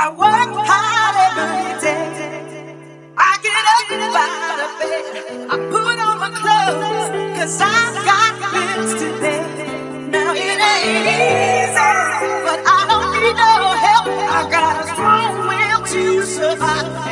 I work hard every day. I get up out of bed. I put on my clothes, cause I've got bills to pay. Now it ain't easy, but I don't need no help. I got a strong will to survive.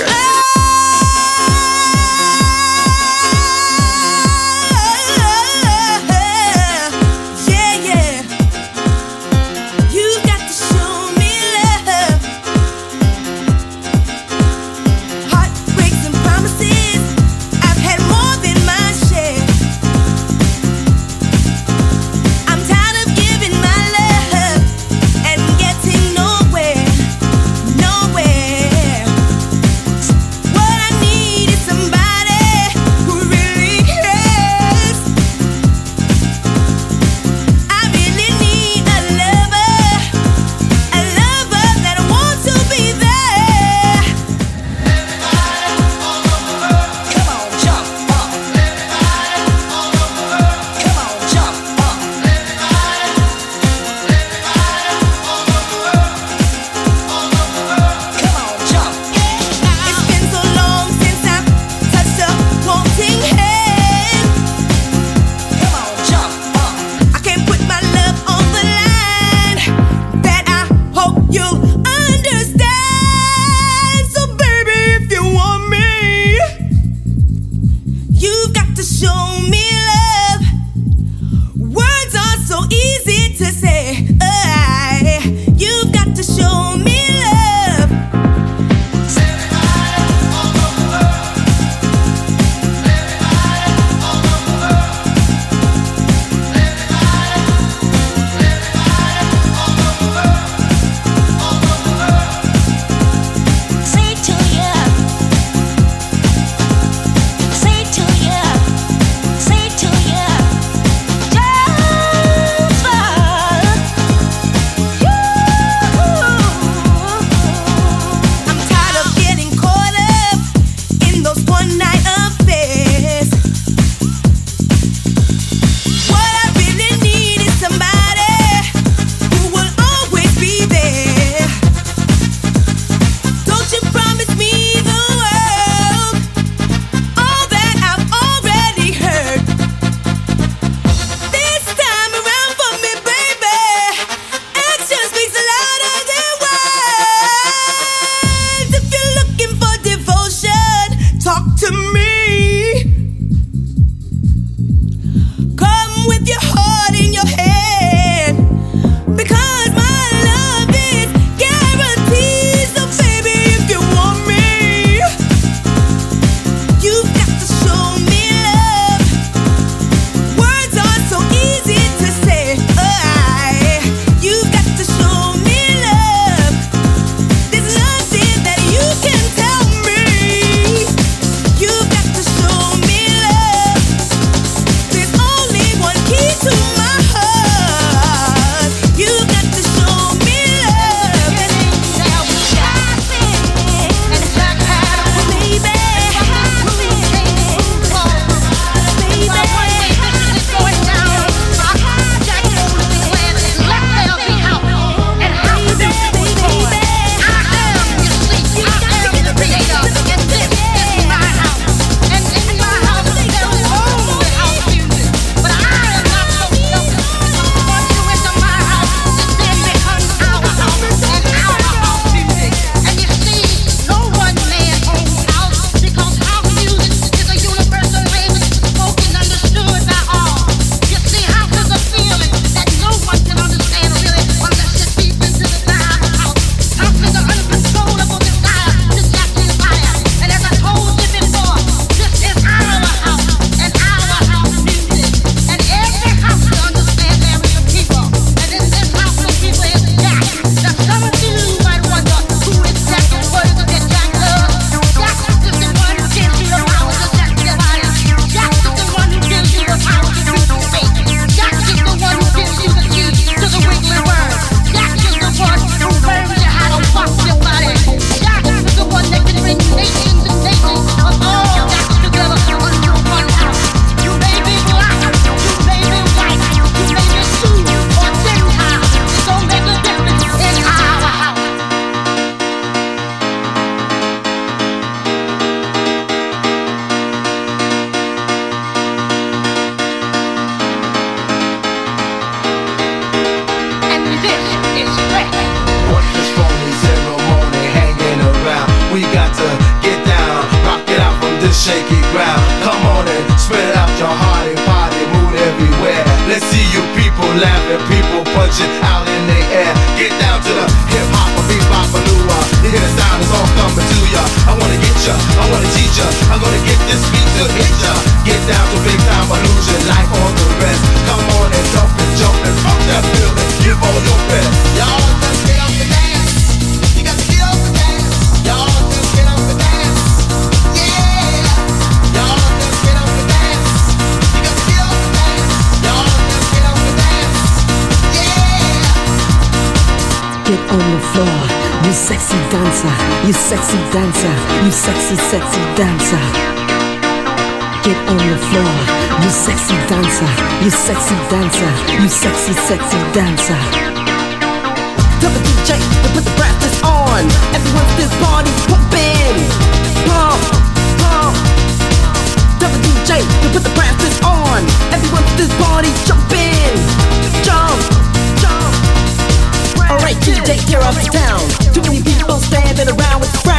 Okay. sexy dancer, you sexy, sexy dancer. Get on the floor, you sexy dancer, you sexy dancer, you sexy, sexy dancer. Tell the DJ to put the brass on. Everyone's this party pumping. Pump, pump. Tell the DJ to put the brass on. Everyone's this party jumping. Jump, jump. Alright, DJ, tear up the town. Too many people standing around with crowd.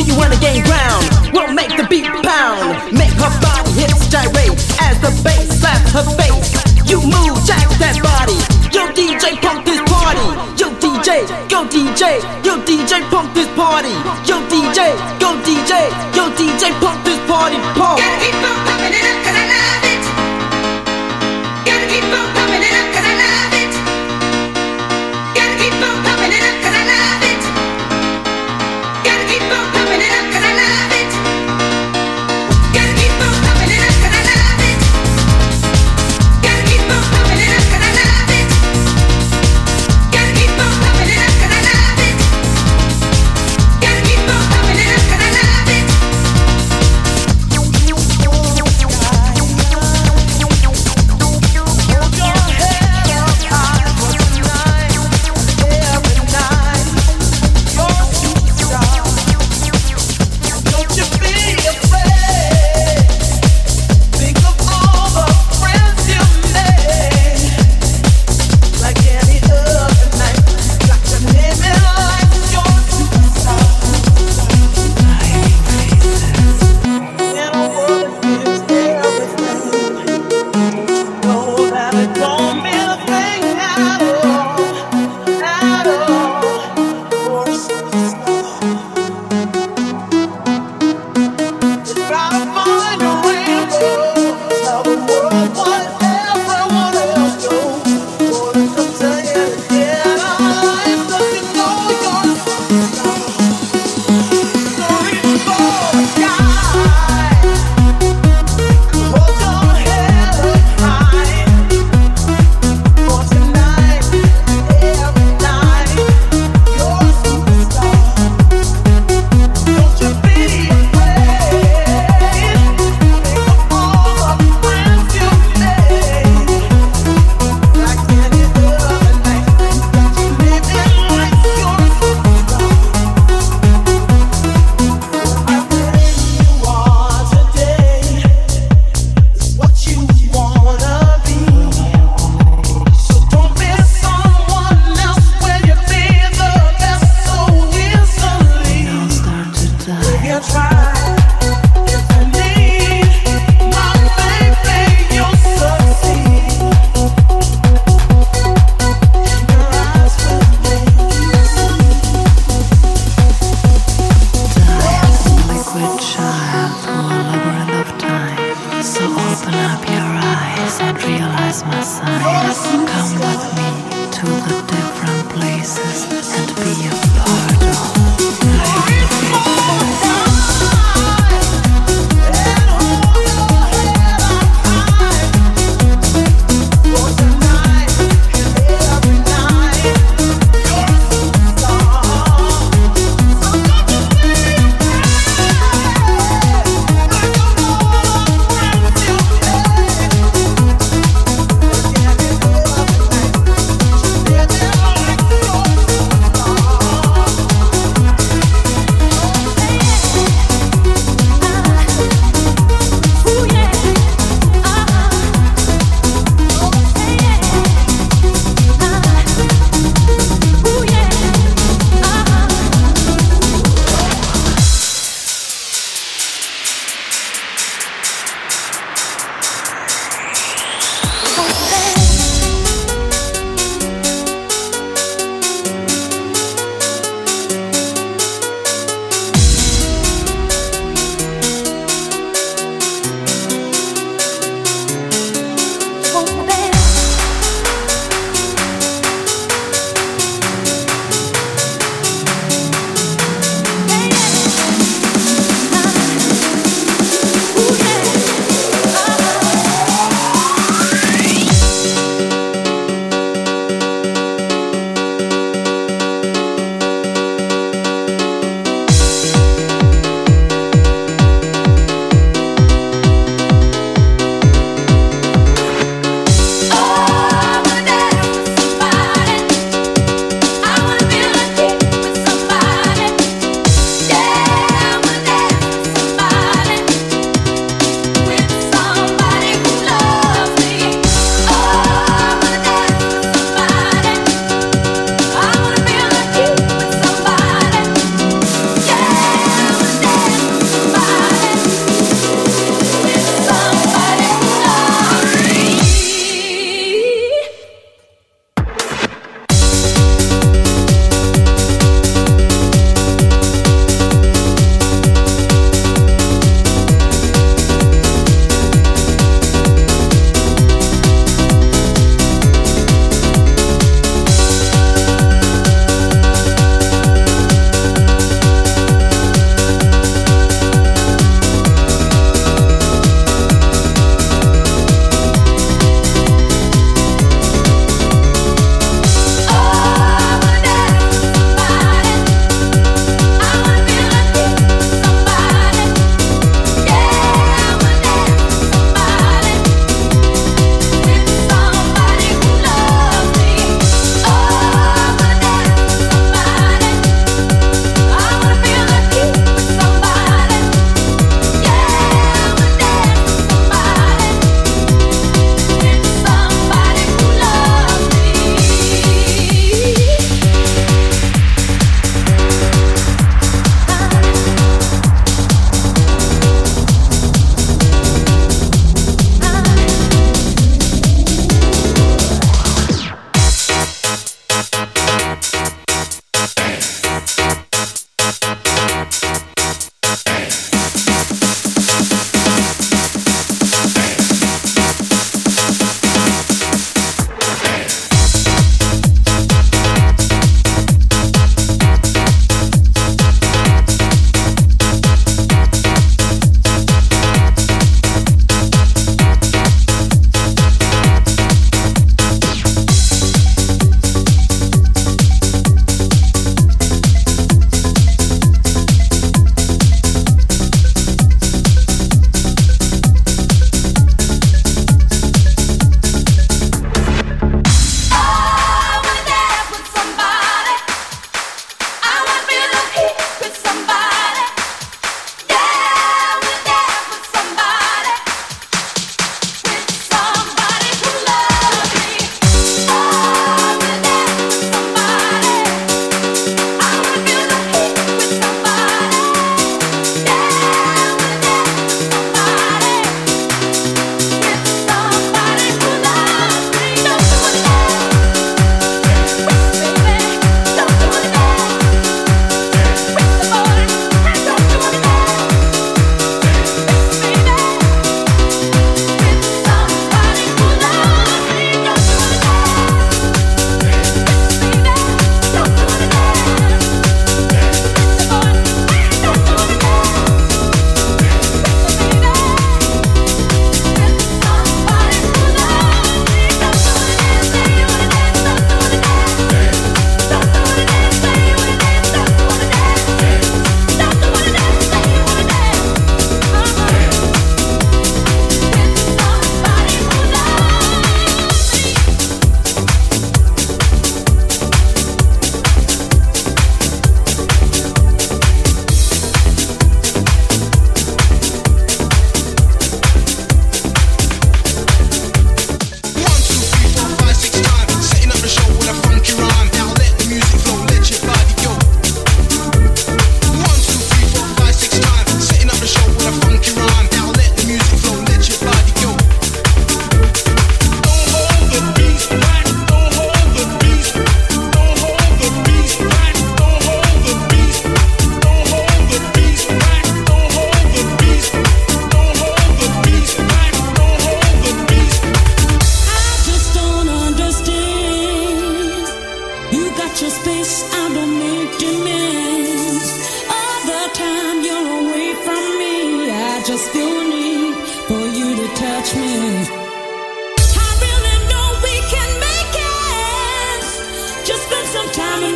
Do you wanna gain ground? We'll make the beat pound. Make her body hips gyrate as the bass slaps her face. You move, jack that body. Yo DJ, pump this party. Yo DJ, go DJ. Yo DJ, pump this party. Yo DJ, go DJ. Yo DJ, pump this party. Pump. Gotta keep on pumping it up.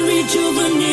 Rejuvenate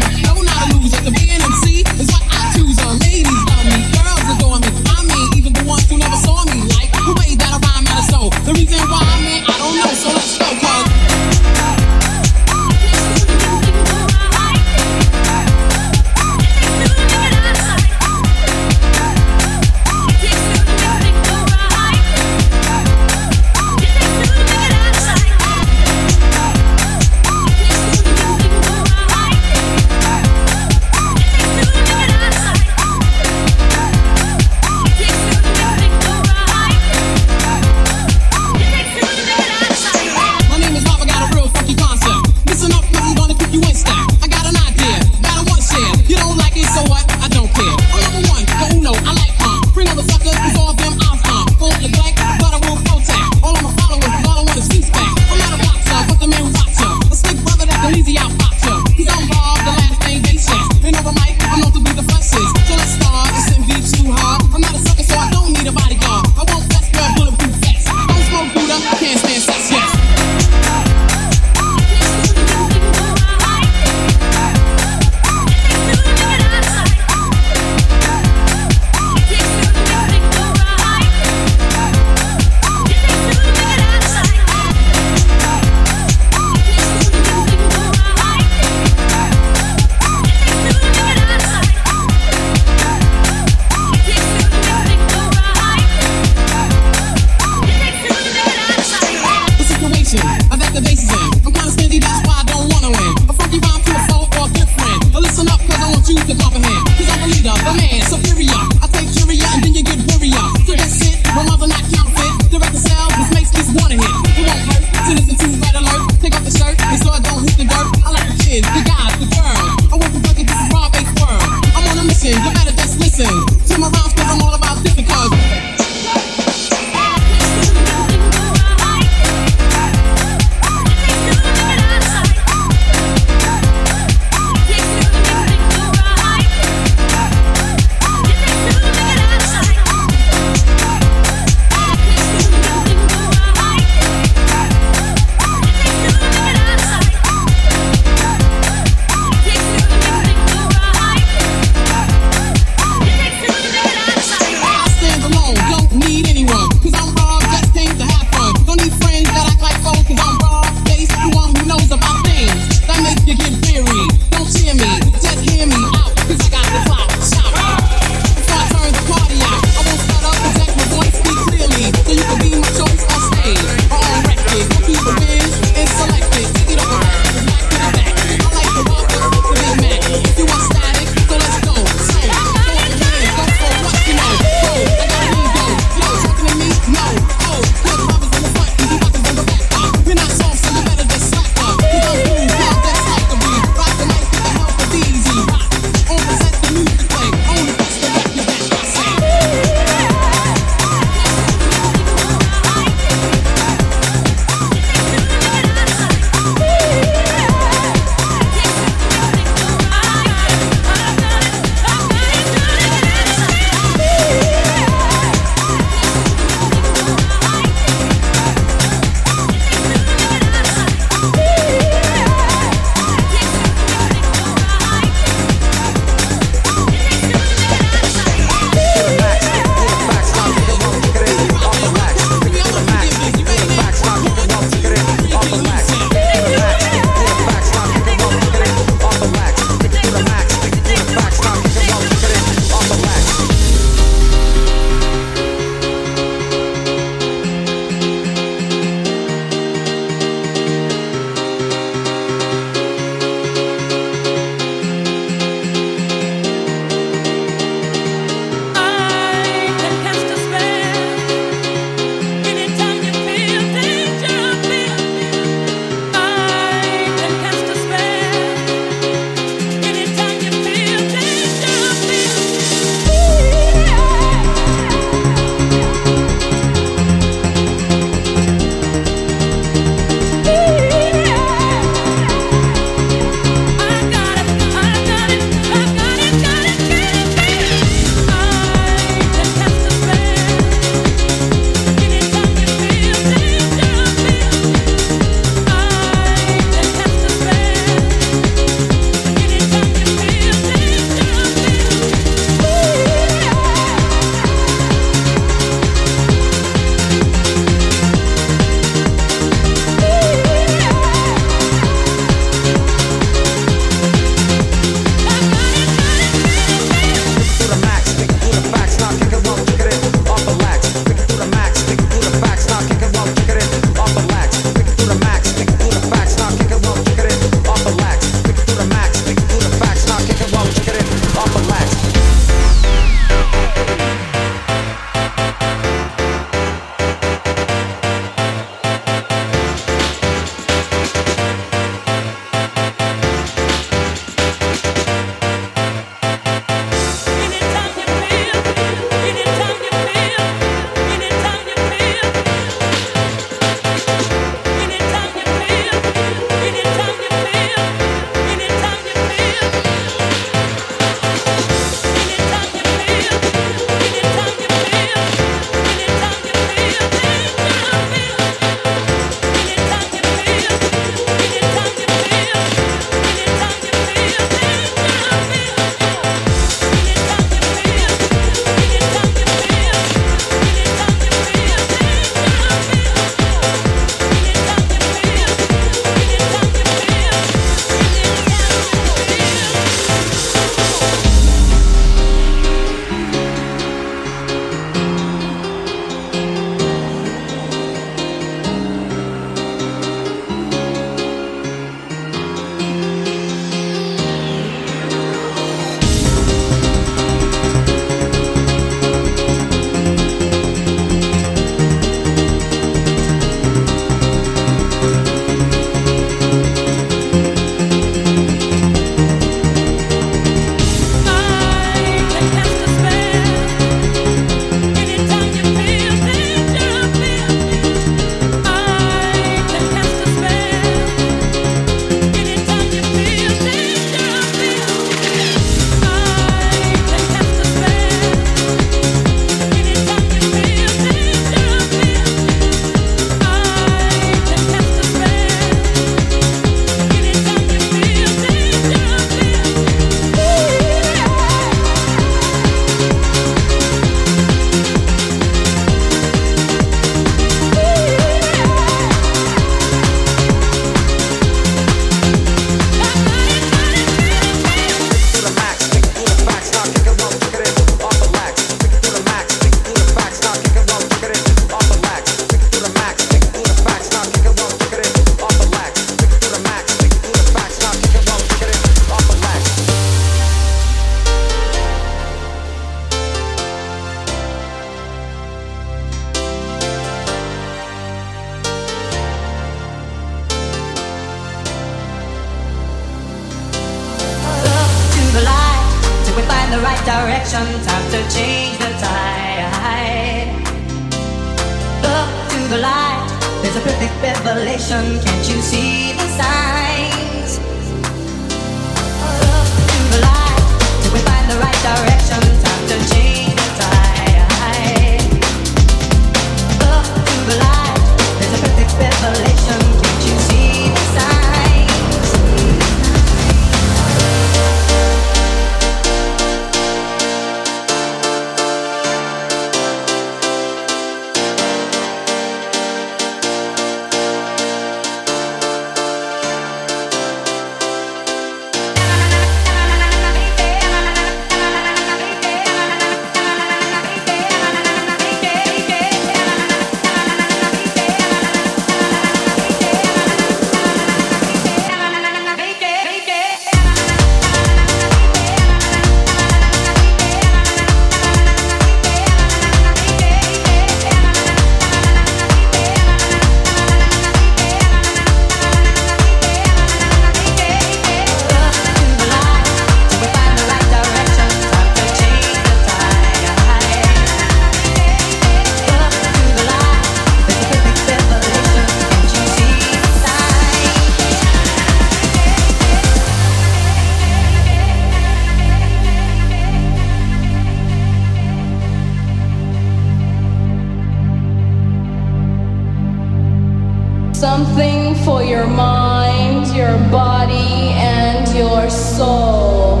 Something for your mind, your body, and your soul.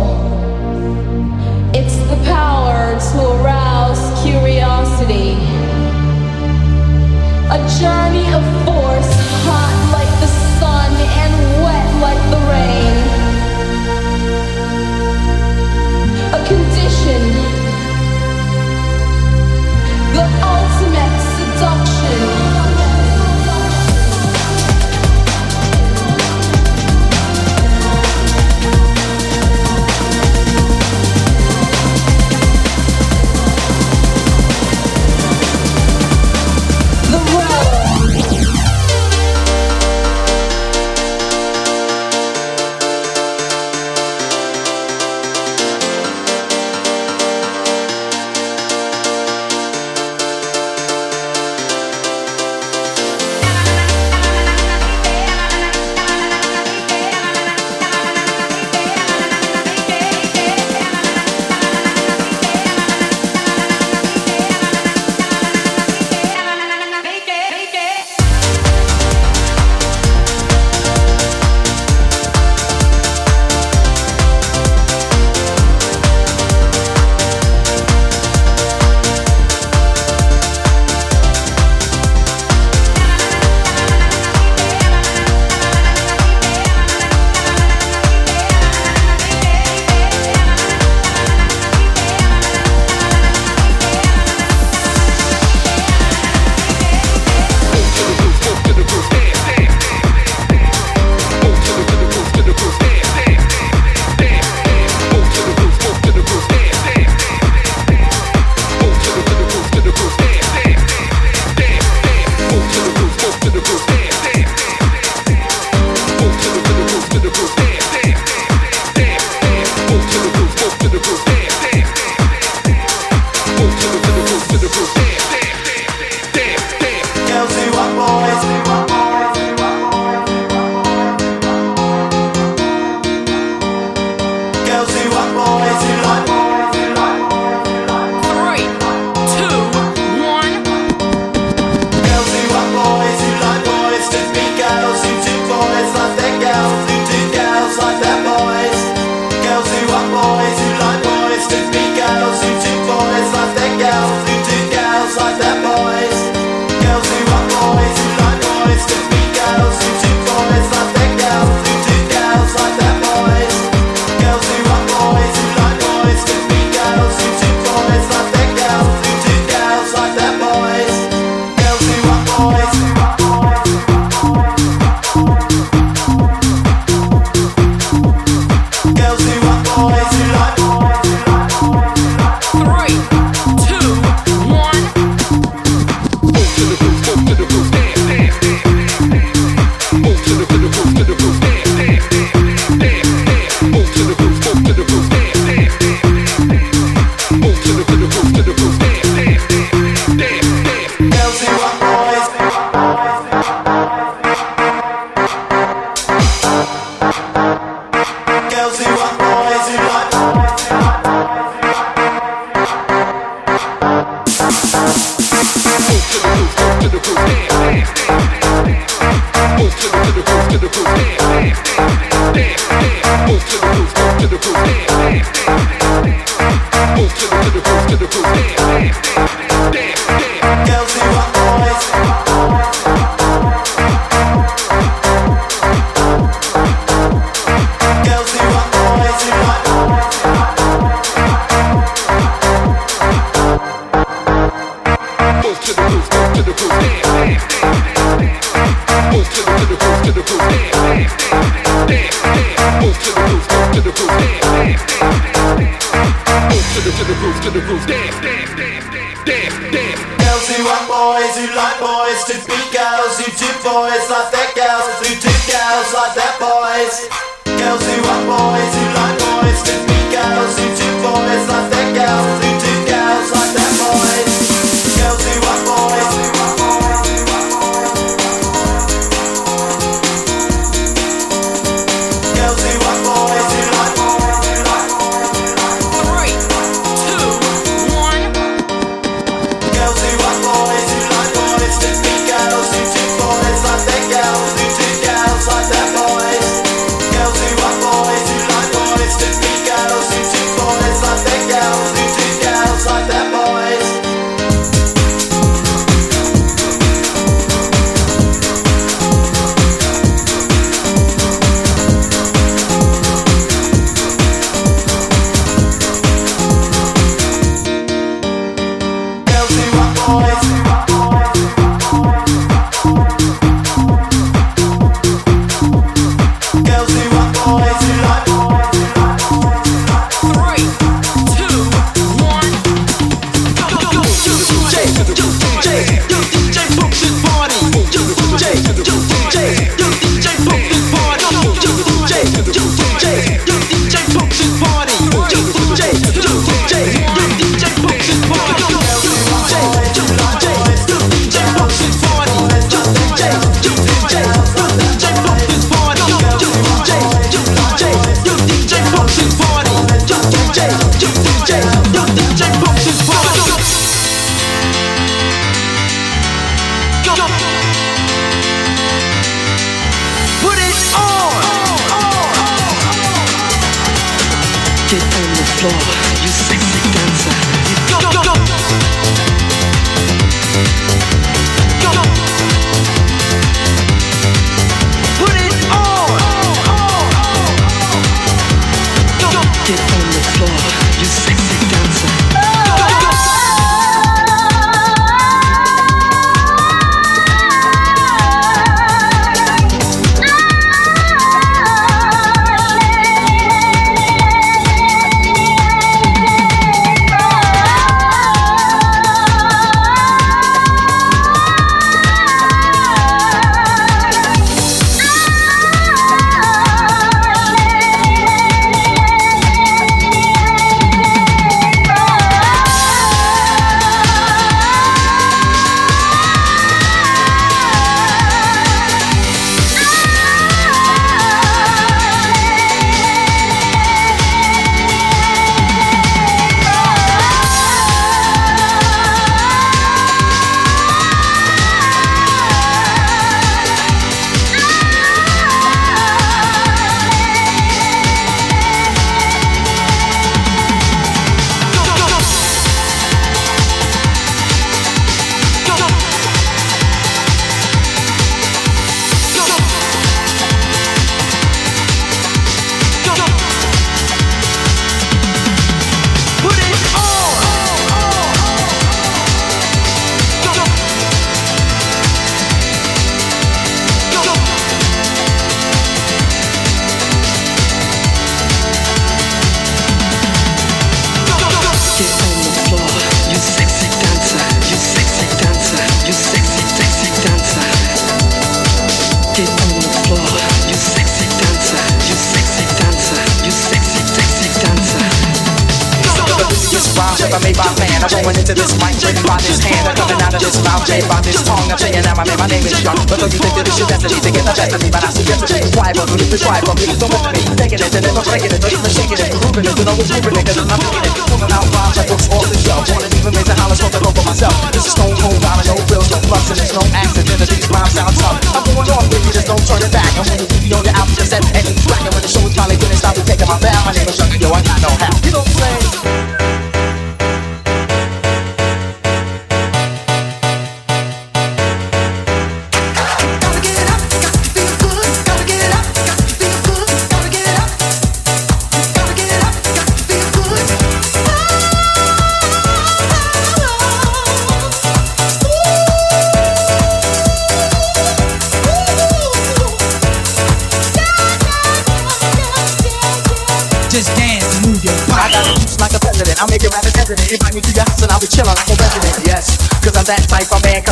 It's the power to arouse curiosity. A journey of force, hot like the sun and wet like the rain. dance, dance. Girls who want boys, who like boys, to be girls, who do boys like that girls, who do girls like that boys. Girls who want boys,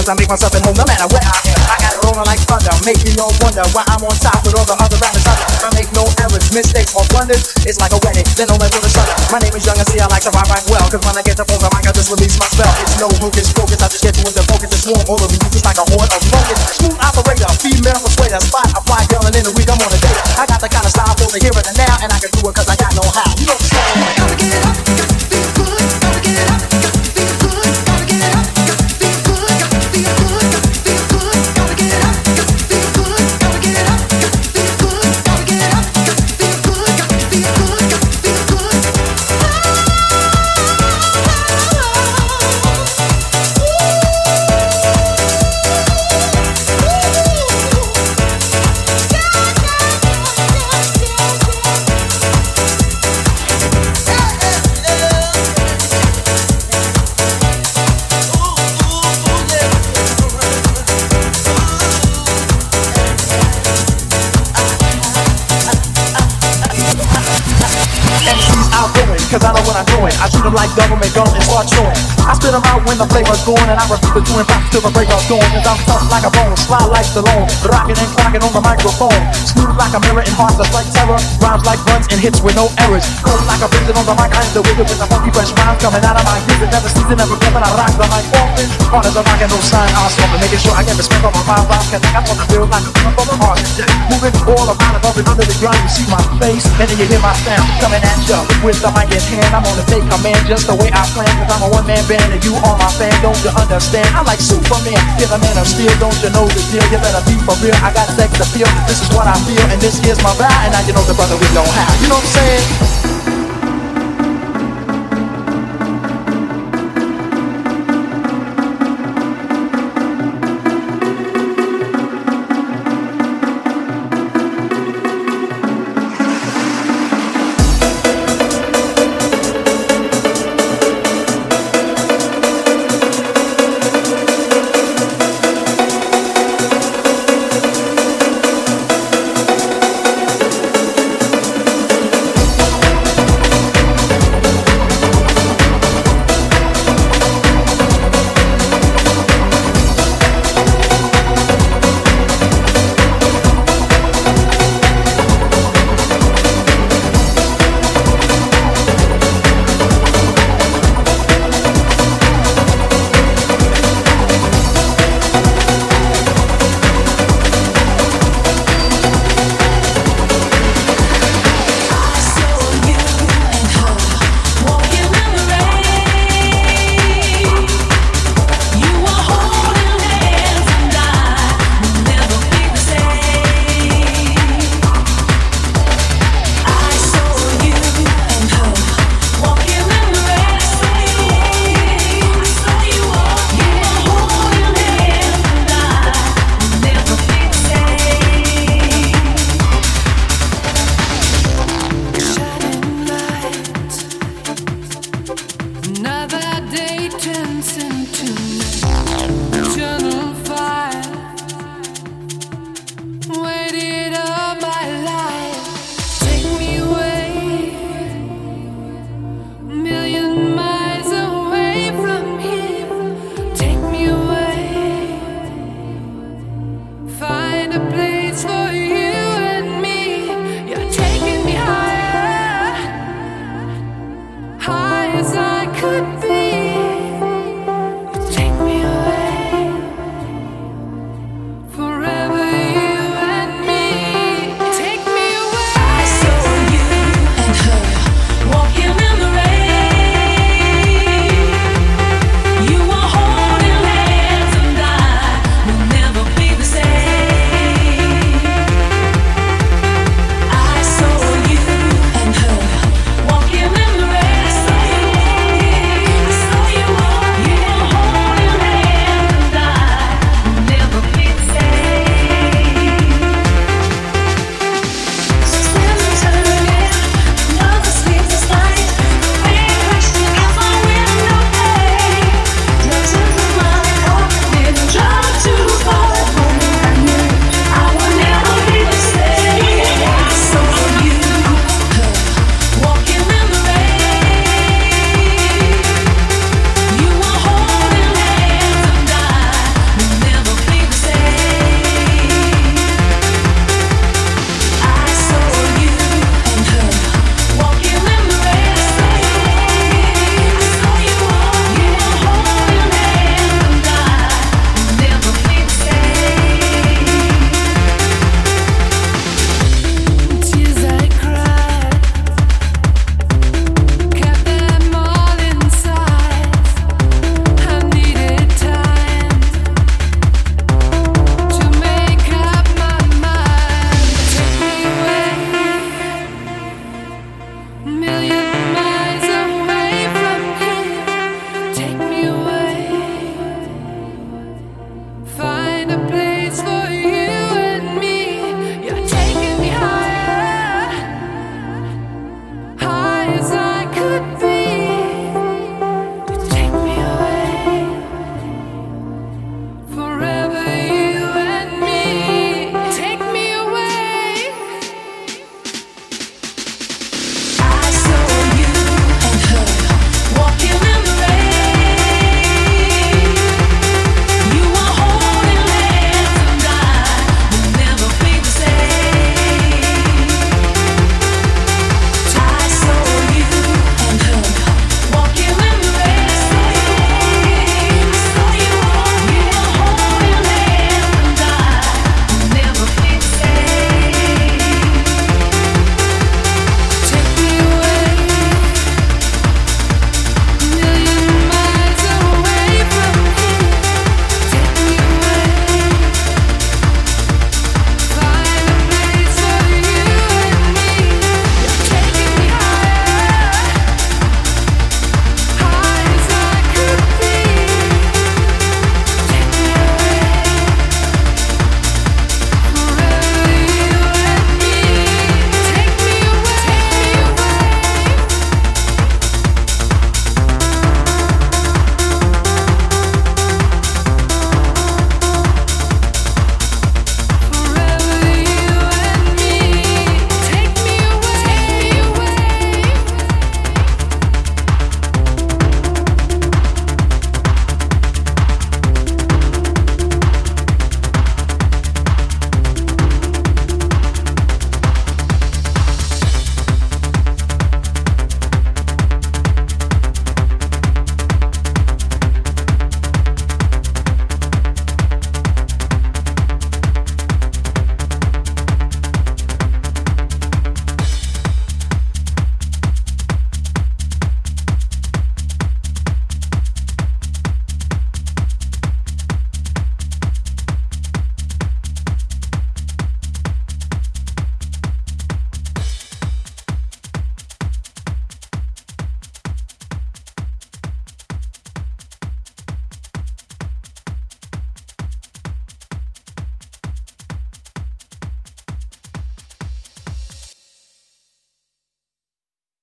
I make myself at home no matter where I am. I got it rolling like thunder, making you no wonder why I'm on top with all the other rappers. I make no errors, mistakes, or blunders. It's like a wedding, then only for the sun. My name is Young MC I like to rock right well, cause when I get up on the mic, I just release my spell. It's no hocus pocus, I just get you into focus and swarm all of you just like a horde of locusts. Smooth operator, female persuader, spot, apply, girl, and in a week I'm on a date. I got the kind of style for the here and the now, and I can do it cause I got no how. You know cause I know what I'm doing. I treat them like government guns and start showing. I spit them out when the flavor's going, and I repeat the doing props till the break of dawn. Cause I'm tough like a bone, fly like Stallone, rocking and clocking on the microphone. Smooth like a mirror and hearts that's like terror. Rhymes like runs and hits with no errors. Cold like a vision on the mic, I am the wizard with the funky fresh rhymes coming out of my gizzard. Never season, never flipping, I rock the mic often. Hard as a rock and no sign, I'm smoking, making sure I get respect on my mind. Rhymes can I want to feel like a from the heart. Moving all around above and under the ground, you see my face, and then you hear my sound coming at you with the mic in I'm gonna take command just the way I plan, cause I'm a one man band and you are my fan. Don't you understand? I like Superman, you're man of steel. Don't you know the deal? You better be for real. I got sex appeal. This is what I feel, and this is my vibe. And now you know the brother we know how. You know what I'm saying?